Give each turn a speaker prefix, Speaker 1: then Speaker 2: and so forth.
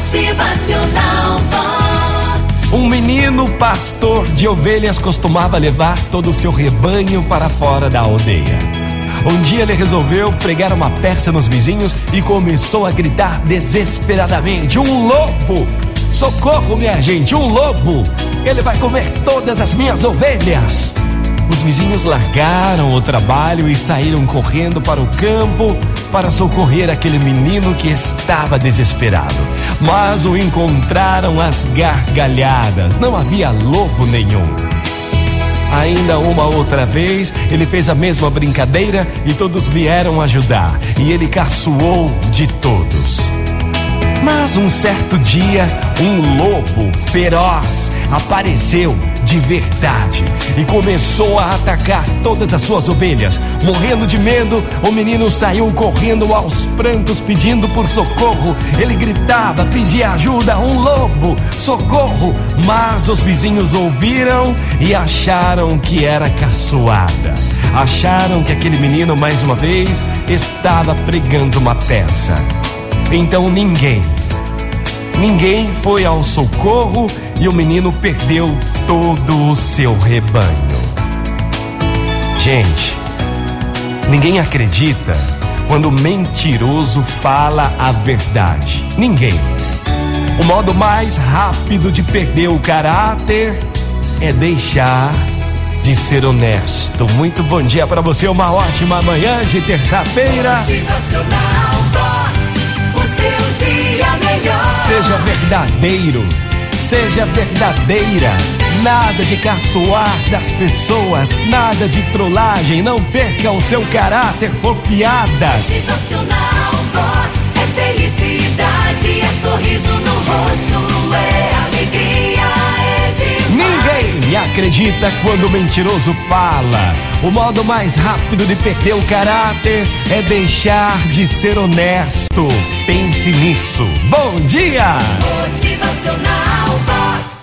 Speaker 1: Motivacional Vox.
Speaker 2: Um menino pastor de ovelhas costumava levar todo o seu rebanho para fora da aldeia. Um dia ele resolveu pregar uma peça nos vizinhos e começou a gritar desesperadamente: Um lobo! Socorro, minha gente, um lobo! Ele vai comer todas as minhas ovelhas! Os vizinhos largaram o trabalho e saíram correndo para o campo para socorrer aquele menino que estava desesperado. Mas o encontraram às gargalhadas, não havia lobo nenhum. Ainda uma outra vez, ele fez a mesma brincadeira e todos vieram ajudar, e ele caçoou de todos. Mas um certo dia, um lobo feroz apareceu de verdade e começou a atacar todas as suas ovelhas. Morrendo de medo, o menino saiu correndo aos prantos pedindo por socorro. Ele gritava, pedia ajuda, um lobo, socorro! Mas os vizinhos ouviram e acharam que era caçoada. Acharam que aquele menino, mais uma vez, estava pregando uma peça. Então ninguém, ninguém foi ao socorro e o menino perdeu todo o seu rebanho. Gente, ninguém acredita quando mentiroso fala a verdade. Ninguém. O modo mais rápido de perder o caráter é deixar de ser honesto. Muito bom dia para você, uma ótima manhã de terça-feira. Verdadeiro, seja verdadeira. Nada de caçoar das pessoas, nada de trollagem. Não perca o seu caráter por piadas.
Speaker 1: Motivacional Vox. É felicidade, é sorriso no rosto,
Speaker 2: acredita quando o mentiroso fala. O modo mais rápido de perder o caráter é deixar de ser honesto. Pense nisso. Bom dia!
Speaker 1: Motivacional Vox.